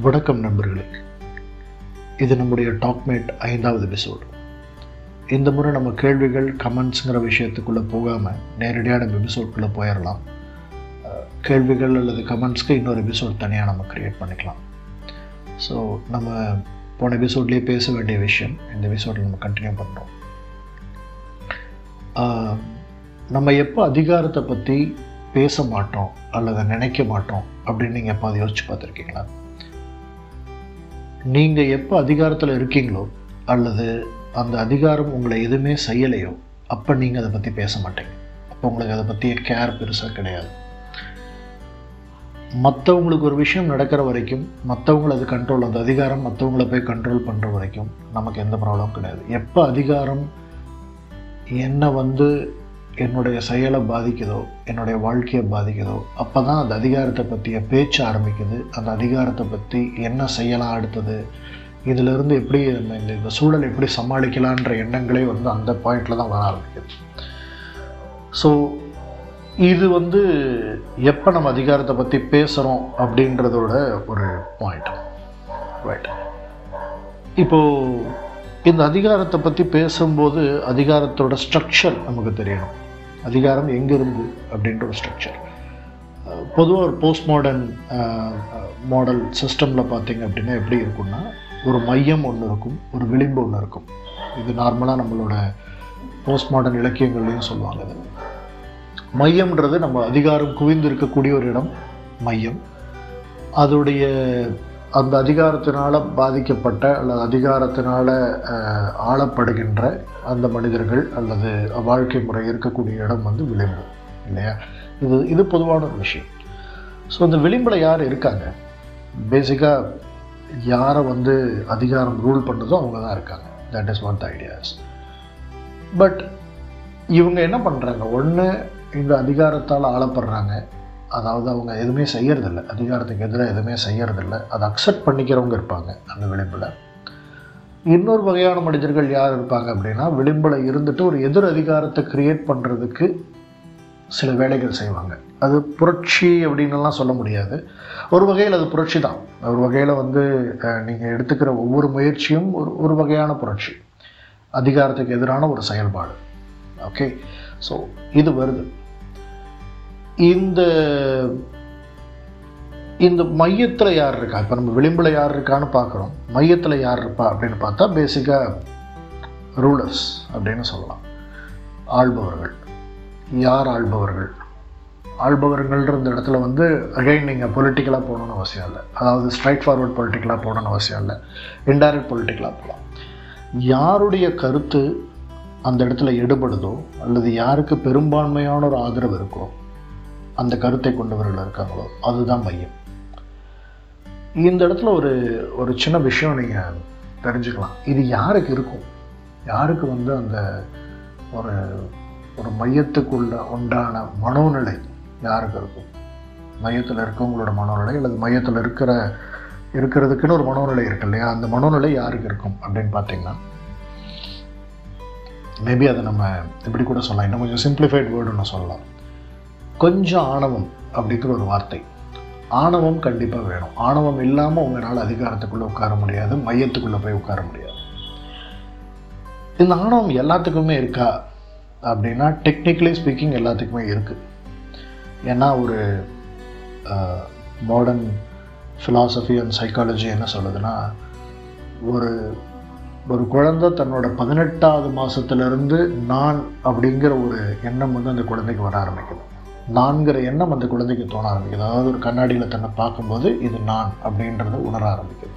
வணக்கம் நண்பர்களே. இது நம்முடைய டாக்மேட் ஐந்தாவது எபிசோடு இந்த முறை நம்ம கேள்விகள் கமெண்ட்ஸுங்கிற விஷயத்துக்குள்ளே போகாமல் நேரடியாக நம்ம எபிசோட்குள்ளே போயிடலாம் கேள்விகள் அல்லது கமெண்ட்ஸ்க்கு இன்னொரு எபிசோட் தனியாக நம்ம க்ரியேட் பண்ணிக்கலாம். ஸோ நம்ம போன எபிசோட்லேயே பேச வேண்டிய விஷயம் இந்த எபிசோடில் நம்ம கண்டினியூ பண்ணுறோம் நம்ம எப்போ அதிகாரத்தை பற்றி பேச மாட்டோம் அல்லது நினைக்க மாட்டோம் அப்படின்னு நீங்கள் எப்போ யோசிச்சு பார்த்துருக்கீங்களா? நீங்கள் எப்போ அதிகாரத்தில் இருக்கீங்களோ அல்லது அந்த அதிகாரம் உங்களை எதுவுமே செய்யலையோ அப்போ நீங்கள் அதை பற்றி பேச மாட்டீங்க. அப்போ உங்களுக்கு அதை பற்றிய கேர் பெருசாக கிடையாது. மற்றவங்களுக்கு ஒரு விஷயம் நடக்கிற வரைக்கும் மற்றவங்கள அது கண்ட்ரோல் அந்த அதிகாரம் மற்றவங்கள போய் கண்ட்ரோல் பண்ணுற வரைக்கும் நமக்கு எந்த ப்ராப்ளமும் கிடையாது. எப்போ அதிகாரம் என்னை வந்து என்னுடைய செயலை பாதிக்குதோ என்னுடைய வாழ்க்கையை பாதிக்குதோ அப்போ தான் அந்த அதிகாரத்தை பற்றிய பேச்சு ஆரம்பிக்குது. அந்த அதிகாரத்தை பற்றி என்ன செய்யலாம் அடுத்தது? இதிலிருந்து எப்படி நம்ம இந்த இந்த சூழல் எப்படி சமாளிக்கலான்ற எண்ணங்களே வந்து அந்த பாயிண்டில் தான் வர ஆரம்பிக்குது. ஸோ இது வந்து எப்போ நம்ம அதிகாரத்தை பற்றி பேசுகிறோம் அப்படின்றதோட ஒரு பாயிண்ட் ரைட் இப்போது இந்த அதிகாரத்தை பற்றி பேசும்போது அதிகாரத்தோட ஸ்ட்ரக்சர் நமக்கு தெரியணும். அதிகாரம் எங்கிருந்து அப்படின்ற ஒரு ஸ்ட்ரக்சர் பொதுவாக ஒரு போஸ்ட் மாடர்ன் மாடல் சிஸ்டமில் பார்த்தீங்க அப்படின்னா எப்படி இருக்கும்னா ஒரு மையம் ஒன்று இருக்கும் ஒரு விளிம்பு ஒன்று இருக்கும். இது நார்மலாக நம்மளோட போஸ்ட் மாடர்ன் இலக்கியங்கள்லையும் சொல்லுவாங்க இது. மையம்ன்றது நம்ம அதிகாரம் குவிந்து இருக்கக்கூடிய ஒரு இடம் மையம். அதோடைய அந்த அதிகாரத்தினால் பாதிக்கப்பட்ட அல்லது அதிகாரத்தினால் ஆளப்படுகின்ற அந்த மனிதர்கள் அல்லது வாழ்க்கை முறை இருக்கக்கூடிய இடம் வந்து விளிம்பு இல்லையா? இது இது பொதுவான ஒரு விஷயம். ஸோ அந்த விளிம்பில் யார் இருக்காங்க? பேசிக்காக யாரை வந்து அதிகாரம் ரூல் பண்ணுதோ அவங்க தான் இருக்காங்க that is one the ideas but இவங்க என்ன பண்ணுறாங்க ஒன்று இந்த அதிகாரத்தால் ஆளப்படுறாங்க. அதாவது அவங்க எதுவுமே செய்யறதில்ல. அதிகாரத்துக்கு எதிராக எதுவுமே செய்யறதில்ல. அதை அக்செப்ட் பண்ணிக்கிறவங்க இருப்பாங்க அந்த விளிம்பில். இன்னொரு வகையான மனிதர்கள் யார் இருப்பாங்க அப்படின்னா விளிம்பில் இருந்துட்டு ஒரு எதிர் அதிகாரத்தை கிரியேட் பண்ணுறதுக்கு சில வேலைகள் செய்வாங்க. அது புரட்சி அப்படின்னுலாம் சொல்ல முடியாது. ஒரு வகையில் அது புரட்சி தான். ஒரு வகையில் வந்து நீங்கள் எடுத்துக்கிற ஒவ்வொரு முயற்சியும் ஒரு ஒரு வகையான புரட்சி. அதிகாரத்துக்கு எதிரான ஒரு செயல்பாடு. ஓகே? ஸோ இது வருது. இந்த இந்த மையத்தில் யார் இருக்கா? இப்போ நம்ம விளிம்பில் யார் இருக்கான்னு பார்க்குறோம். மையத்தில் யார் இருப்பா அப்படின்னு பார்த்தா பேசிக்காக ரூலர்ஸ் அப்படின்னு சொல்லலாம். ஆள்பவர்கள். யார் ஆள்பவர்கள்? ஆள்பவர்கள்ன்ற இந்த இடத்துல வந்து அகைன் நீங்கள் பொலிட்டிக்கலாக போகணுன்னு அவசியம் இல்லை. அதாவது ஸ்ட்ரைட் ஃபார்வர்ட் பொலிட்டிக்கலாக போகணுன்னு அவசியம் இல்லை. இன்டைரக்ட் பொலிட்டிக்கலாக போகலாம். யாருடைய கருத்து அந்த இடத்துல எடுபடுதோ அல்லது யாருக்கு பெரும்பான்மையான ஒரு ஆதரவு இருக்கோ அந்த கருத்தை கொண்டவர்கள் இருக்காங்களோ அதுதான் மையம். இந்த இடத்துல ஒரு ஒரு சின்ன விஷயம் நீங்கள் தெரிஞ்சுக்கலாம். இது யாருக்கு இருக்கும்? யாருக்கு வந்து அந்த ஒரு ஒரு மையத்துக்குள்ள உண்டான மனோநிலை யாருக்கு இருக்கும்? மையத்தில் இருக்கவங்களோட மனோநிலை அல்லது மையத்தில் இருக்கிற இருக்கிறதுக்குன்னு ஒரு மனோநிலை இருக்கு இல்லையா? அந்த மனோநிலை யாருக்கு இருக்கும் அப்படின்னு பார்த்தீங்கன்னா மேபி அதை நம்ம இப்படி கூட சொல்லலாம். இன்னும் கொஞ்சம் சிம்பிளிஃபைட் வேர்டுன்னு சொல்லலாம். கொஞ்சம் ஆணவம் அப்படிங்கிற ஒரு வார்த்தை. ஆணவம் கண்டிப்பாக வேணும். ஆணவம் இல்லாமல் உங்களால் அதிகாரத்துக்குள்ளே உட்கார முடியாது மையத்துக்குள்ளே போய் உட்கார முடியாது. இந்த ஆணவம் எல்லாத்துக்குமே இருக்கா அப்படின்னா டெக்னிக்கலி ஸ்பீக்கிங் எல்லாத்துக்குமே இருக்குது ஏன்னா ஒரு மாடர்ன் ஃபிலாசபி அண்ட் சைக்காலஜி என்ன சொல்லுதுன்னா ஒரு ஒரு குழந்தை தன்னோட பதினெட்டாவது மாதத்துலேருந்து நான் அப்படிங்கிற ஒரு எண்ணம் வந்து அந்த குழந்தைக்கு வர ஆரம்பிக்கணும் நான்கிற எண்ணம் அந்த குழந்தைக்கு தோண ஆரம்பிக்குது. அதாவது ஒரு கண்ணாடியில் தன்னை பார்க்கும்போது இது நான் அப்படின்றத உணர ஆரம்பிக்குது.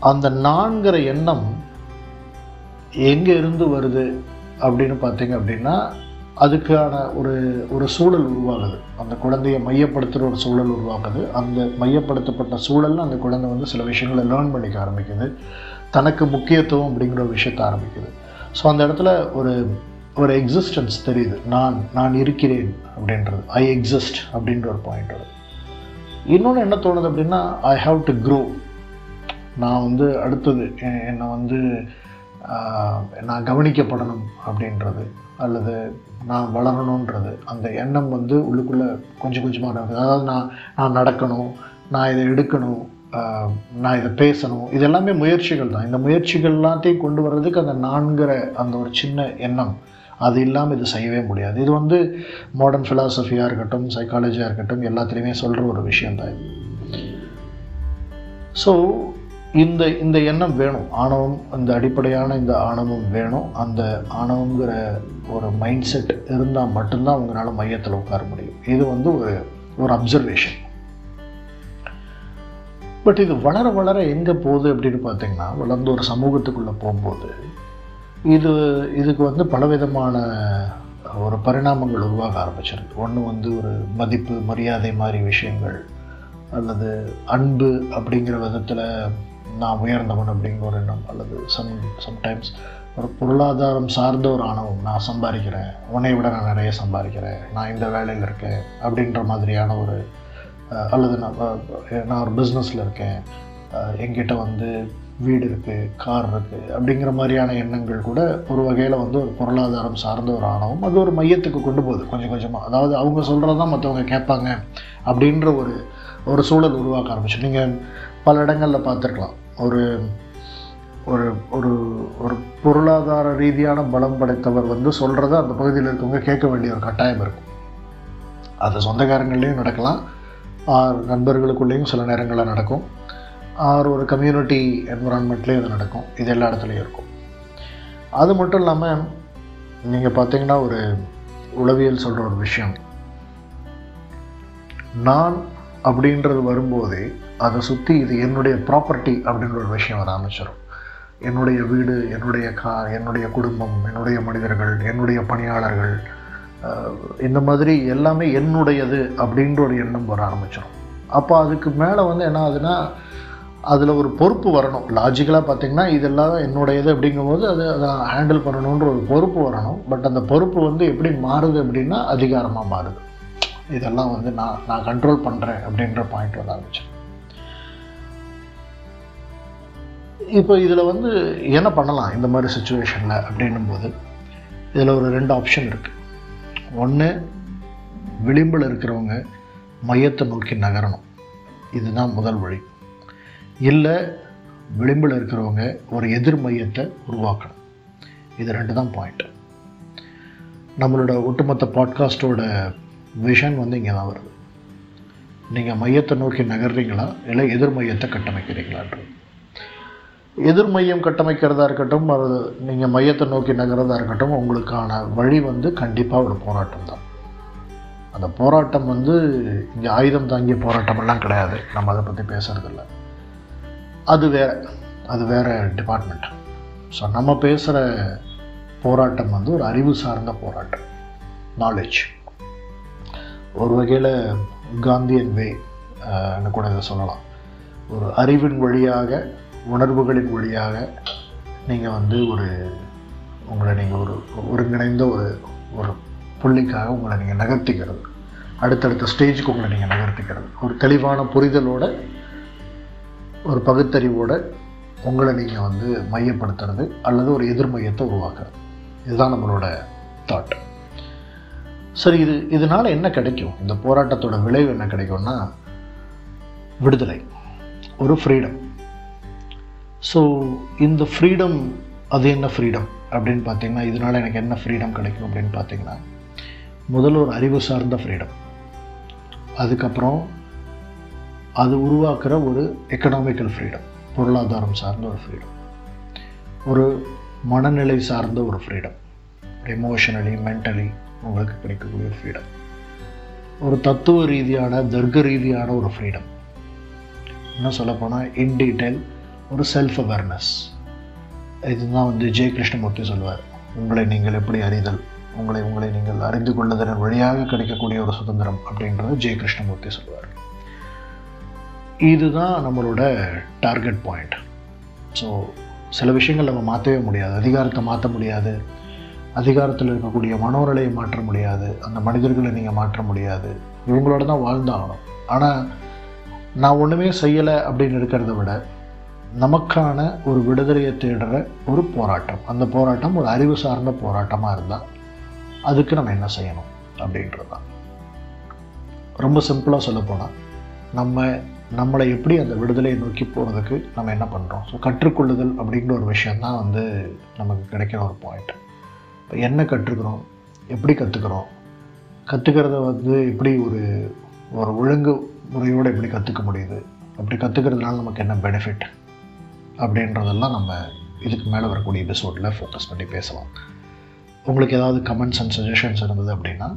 அந்த நான்கிற எண்ணம் எங்கே இருந்து வருது அப்படின்னு பார்த்தீங்க அப்படின்னா அதுக்கான ஒரு ஒரு சூழல் உருவாகுது. அந்த குழந்தையை மையப்படுத்துகிற ஒரு சூழல் உருவாகுது அந்த மையப்படுத்தப்பட்ட சூழலில் அந்த குழந்தை வந்து சில விஷயங்களை லேர்ன் பண்ணிக்க ஆரம்பிக்குது. தனக்கு முக்கியத்துவம் அப்படிங்கிற ஒரு விஷயத்த ஆரம்பிக்குது. ஸோ அந்த இடத்துல ஒரு ஒரு எக்ஸிஸ்டன்ஸ் தெரியுது. நான் நான் இருக்கிறேன் அப்படின்றது. ஐ எக்ஸிஸ்ட் அப்படின்ற ஒரு பாயிண்ட் வருது இன்னொன்று என்ன தோணுது அப்படின்னா ஐ ஹாவ் டு க்ரோ நான் வந்து அடுத்தது என்னை வந்து நான் கவனிக்கப்படணும் அப்படின்றது அல்லது நான் வளரணுன்றது அந்த எண்ணம் வந்து உள்ளுக்குள்ளே கொஞ்சம் கொஞ்சமாக நடக்குது அதாவது நான் நான் நடக்கணும் நான் இதை எடுக்கணும் நான் இதை பேசணும் இதெல்லாமே முயற்சிகள் தான். இந்த முயற்சிகள் எல்லாத்தையும் கொண்டு வர்றதுக்கு அந்த நான்கிற அந்த ஒரு சின்ன எண்ணம் அது இல்லாமல் இது செய்யவே முடியாது. இது வந்து மாடர்ன் ஃபிலாசபியாக இருக்கட்டும் சைக்காலஜியாக இருக்கட்டும் எல்லாத்துலேயுமே சொல்கிற ஒரு விஷயந்தான் இது. ஸோ இந்த இந்த எண்ணம் வேணும். ஆணவம் இந்த அடிப்படையான இந்த ஆணவம் வேணும். அந்த ஆணவங்கிற ஒரு மைண்ட் செட் இருந்தால் மட்டும்தான் அவங்களால மையத்தில் உட்கார முடியும். இது வந்து ஒரு ஒரு அப்சர்வேஷன் பட் இது வளர வளர எங்கே போகுது அப்படின்னு பார்த்தீங்கன்னா வளர்ந்து ஒரு சமூகத்துக்குள்ளே போகும்போது இது இதுக்கு வந்து பலவிதமான ஒரு பரிணாமங்கள் உருவாக ஆரம்பிச்சிருக்கு. ஒன்று வந்து ஒரு மதிப்பு மரியாதை மாதிரி விஷயங்கள் அல்லது அன்பு அப்படிங்கிற விதத்தில் நான் உயர்ந்தவன் அப்படிங்கிற ஒரு எண்ணம் அல்லது சம் சம்டைம்ஸ் ஒரு பொருளாதாரம் சார்ந்த ஒரு ஆணவம். நான் சம்பாதிக்கிறேன் உன்னை விட நான் நிறைய சம்பாதிக்கிறேன் நான் இந்த வேலையில் இருக்கேன் அப்படின்ற மாதிரியான ஒரு அல்லது நான் நான் ஒரு பிஸ்னஸில் இருக்கேன் என்கிட்ட வந்து வீடு இருக்குது கார் இருக்குது அப்படிங்கிற மாதிரியான எண்ணங்கள் கூட ஒரு வகையில் வந்து ஒரு பொருளாதாரம் சார்ந்த ஒரு ஆணவம். அது ஒரு மையத்துக்கு கொண்டு போகுது கொஞ்சம் கொஞ்சமாக அதாவது அவங்க சொல்கிறது தான் மற்றவங்க கேட்பாங்க அப்படின்ற ஒரு ஒரு சூழல் உருவாக்க ஆரம்பிச்சு. நீங்கள் பல இடங்களில் பார்த்துருக்கலாம். ஒரு ஒரு ஒரு ஒரு பொருளாதார ரீதியான பலம் படைத்தவர் வந்து சொல்கிறத அந்த பகுதியில் இருக்கவங்க கேட்க வேண்டிய ஒரு கட்டாயம் இருக்கும். அது சொந்தக்காரங்கள்லேயும் நடக்கலாம். ஆர் நண்பர்களுக்குள்ளேயும் சில நேரங்களில் நடக்கும். ஆர் ஒரு கம்யூனிட்டி என்விரான்மெண்ட்லேயும் இது நடக்கும். இது எல்லா இடத்துலையும் இருக்கும். அது மட்டும் இல்லாமல் நீங்கள் பார்த்தீங்கன்னா ஒரு உளவியல் சொல்கிற ஒரு விஷயம். நான் அப்படின்றது வரும்போதே அதை சுற்றி இது என்னுடைய ப்ராப்பர்ட்டி அப்படின்ற ஒரு விஷயம் வர ஆரம்பிச்சிடும் என்னுடைய வீடு என்னுடைய கார் என்னுடைய குடும்பம் என்னுடைய மனிதர்கள் என்னுடைய பணியாளர்கள் இந்த மாதிரி எல்லாமே என்னுடையது அப்படின்ற ஒரு எண்ணம் வர ஆரம்பிச்சிடும் அப்போ அதுக்கு மேலே வந்து என்ன ஆகுதுன்னா அதில் ஒரு பொறுப்பு வரணும். லாஜிக்கலாக பார்த்தீங்கன்னா இதெல்லாம் என்னுடையது அப்படிங்கும்போது அது அதை ஹேண்டில் பண்ணணுன்ற ஒரு பொறுப்பு வரணும். பட் அந்த பொறுப்பு வந்து எப்படி மாறுது அப்படின்னா அதிகாரமாக மாறுது. இதெல்லாம் வந்து நான் நான் கண்ட்ரோல் பண்ணுறேன் அப்படின்ற பாயிண்ட் வர ஆரம்பிச்சேன் இப்போ இதில் வந்து என்ன பண்ணலாம் இந்த மாதிரி சுச்சுவேஷனில் அப்படின்னும் போது இதில் ஒரு ரெண்டு ஆப்ஷன் இருக்குது ஒன்று விளிம்பில் இருக்கிறவங்க மையத்தை நோக்கி நகரணும். இதுதான் முதல் வழி. இல்லை விளிம்பில் இருக்கிறவங்க ஒரு எதிர் மையத்தை உருவாக்கணும். இது ரெண்டு தான் பாயிண்ட் நம்மளோட ஒட்டுமொத்த பாட்காஸ்ட்டோட விஷன் வந்து இங்கே தான் வருது. நீங்கள் மையத்தை நோக்கி நகர்றீங்களா இல்லை எதிர் மையத்தை கட்டமைக்கிறீங்களான்றது எதிர் மையம் கட்டமைக்கிறதா இருக்கட்டும் அது நீங்கள் மையத்தை நோக்கி நகர்றதா இருக்கட்டும் உங்களுக்கான வழி வந்து கண்டிப்பாக ஒரு போராட்டம் தான். அந்த போராட்டம் வந்து இங்கே ஆயுதம் தாங்கிய போராட்டமெல்லாம் கிடையாது. நம்ம அதை பற்றி பேசுறதில்ல. அது வேற அது வேற டிபார்ட்மெண்ட் ஸோ நம்ம பேசுகிற போராட்டம் வந்து ஒரு அறிவு சார்ந்த போராட்டம். நாலேஜ் ஒரு வகையில் காந்தியன் வே கூட இதை சொல்லலாம். ஒரு அறிவின் வழியாக உணர்வுகளின் வழியாக நீங்கள் வந்து ஒரு உங்களை நீங்கள் ஒரு ஒருங்கிணைந்த ஒரு ஒரு புள்ளிக்காக உங்களை நீங்கள் நகர்த்திக்கிறது. அடுத்தடுத்த ஸ்டேஜுக்கு உங்களை நீங்கள் நகர்த்திக்கிறது. ஒரு தெளிவான புரிதலோடு ஒரு பகுத்தறிவோட உங்களை நீங்கள் வந்து மையப்படுத்துறது அல்லது ஒரு எதிர்மையத்தை உருவாக்குறது. இதுதான் நம்மளோட தாட் சரி இது இதனால் என்ன கிடைக்கும்? இந்த போராட்டத்தோட விளைவு என்ன கிடைக்கும்னா விடுதலை. ஒரு ஃப்ரீடம் ஸோ இந்த ஃப்ரீடம் அது என்ன ஃப்ரீடம் அப்படின்னு பார்த்தீங்கன்னா இதனால் எனக்கு என்ன ஃப்ரீடம் கிடைக்கும் அப்படின்னு பார்த்தீங்கன்னா முதல்ல ஒரு அறிவு சார்ந்த ஃப்ரீடம் அதுக்கப்புறம் அது உருவாக்குற ஒரு எக்கனாமிக்கல் ஃப்ரீடம் பொருளாதாரம் சார்ந்த ஒரு ஃப்ரீடம் ஒரு மனநிலை சார்ந்த ஒரு ஃப்ரீடம் எமோஷனலி மென்டலி உங்களுக்கு கிடைக்கக்கூடிய ஒரு ஃப்ரீடம் ஒரு தத்துவ ரீதியான தர்க்க ரீதியான ஒரு ஃப்ரீடம் இன்னும் சொல்லப்போனால் இன் டீட்டெயில் ஒரு செல்ஃப் அவேர்னஸ் இதுதான் வந்து ஜெய கிருஷ்ணமூர்த்தி சொல்வார். உங்களை நீங்கள் எப்படி அறிதல் உங்களை உங்களை நீங்கள் அறிந்து கொள்ளுதலின் வழியாக கிடைக்கக்கூடிய ஒரு சுதந்திரம் அப்படின்றது ஜெய கிருஷ்ணமூர்த்தி சொல்வார். இதுதான் நம்மளோட டார்கெட் பாயிண்ட் ஸோ சில விஷயங்கள் நம்ம மாற்றவே முடியாது. அதிகாரத்தை மாற்ற முடியாது. அதிகாரத்தில் இருக்கக்கூடிய மனோநிலையை மாற்ற முடியாது. அந்த மனிதர்களை நீங்கள் மாற்ற முடியாது. இவங்களோட தான் வாழ்ந்தாகணும். ஆனால் நான் ஒன்றுமே செய்யலை அப்படின்னு இருக்கிறத விட நமக்கான ஒரு விடுதலையை தேடுற ஒரு போராட்டம். அந்த போராட்டம் ஒரு அறிவு சார்ந்த போராட்டமாக இருந்தால் அதுக்கு நம்ம என்ன செய்யணும் அப்படின்றது தான் ரொம்ப சிம்பிளாக சொல்லப்போனால் நம்ம நம்மளை எப்படி அந்த விடுதலையை நோக்கி போகிறதுக்கு நம்ம என்ன பண்ணுறோம் ஸோ கற்றுக்கொள்ளுதல் அப்படிங்கிற ஒரு விஷயந்தான் வந்து நமக்கு கிடைக்கிற ஒரு பாயிண்ட் இப்போ என்ன கற்றுக்கிறோம்? எப்படி கற்றுக்கிறோம் கற்றுக்கிறத வந்து எப்படி ஒரு ஒரு ஒழுங்கு முறையோடு எப்படி கற்றுக்க முடியுது? அப்படி கற்றுக்கிறதுனால நமக்கு என்ன பெனிஃபிட் அப்படின்றதெல்லாம் நம்ம இதுக்கு மேலே வரக்கூடிய எபிசோடில் ஃபோக்கஸ் பண்ணி பேசலாம். உங்களுக்கு ஏதாவது கமெண்ட்ஸ் அண்ட் சஜஷன்ஸ் இருந்தது அப்படின்னா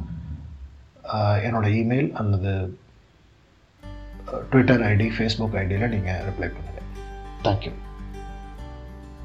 என்னோடய இமெயில் அல்லது ட்விட்டர் ஐடி ஃபேஸ்புக் ஐடியில் நீங்கள் ரிப்ளை பண்ணுங்கள் தேங்க்யூ